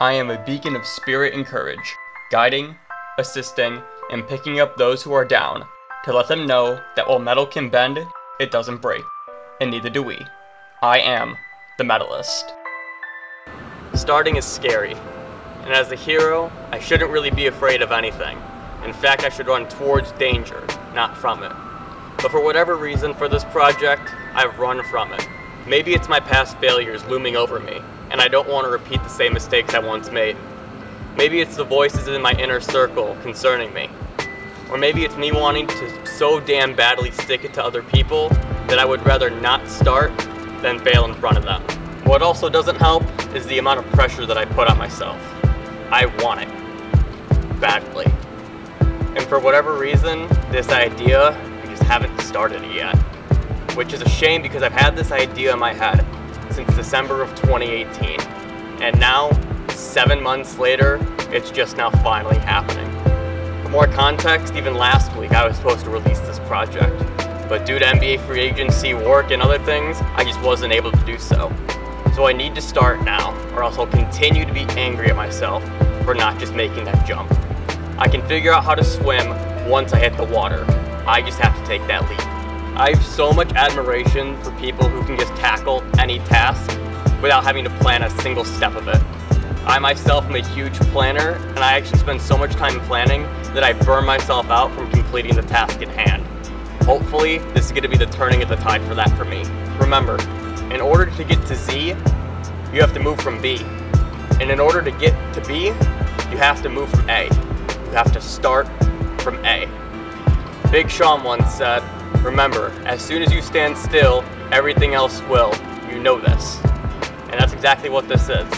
I am a beacon of spirit and courage, guiding, assisting, and picking up those who are down to let them know that while metal can bend, it doesn't break, and neither do we. I am the Mettleist. Starting is scary, and as a hero, I shouldn't really be afraid of anything. In fact, I should run towards danger, not from it. But for whatever reason for this project, I've run from it. Maybe it's my past failures looming over me, and I don't want to repeat the same mistakes I once made. Maybe it's the voices in my inner circle concerning me. Or maybe it's me wanting to so damn badly stick it to other people that I would rather not start than fail in front of them. What also doesn't help is the amount of pressure that I put on myself. I want it. Badly. And for whatever reason, this idea, I just haven't started it yet. Which is a shame because I've had this idea in my head since December of 2018. And now, seven months later, it's just now finally happening. For more context, even last week I was supposed to release this project. But due to NBA free agency work and other things, I just wasn't able to do so. So I need to start now, or else I'll continue to be angry at myself for not just making that jump. I can figure out how to swim once I hit the water. I just have to take that leap. I have so much admiration for people who can just tackle any task without having to plan a single step of it. I myself am a huge planner, and I actually spend so much time planning that I burn myself out from completing the task at hand. Hopefully, this is going to be the turning of the tide for that for me. Remember, in order to get to Z, you have to move from B. And in order to get to B, you have to move from A. You have to start from A. Big Sean once said, Remember, as soon as you stand still, everything else will. You know this. And that's exactly what this is.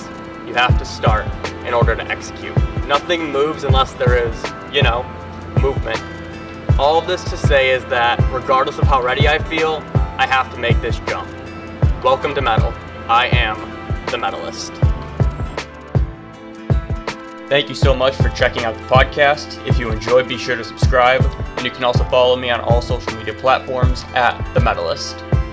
You have to start in order to execute. Nothing moves unless there is, you know, movement. All of this to say is that regardless of how ready I feel, I have to make this jump. Welcome to Mettle. I am the Mettleist. Thank you so much for checking out the podcast. If you enjoyed, be sure to subscribe, and you can also follow me on all social media platforms at The Mettleist.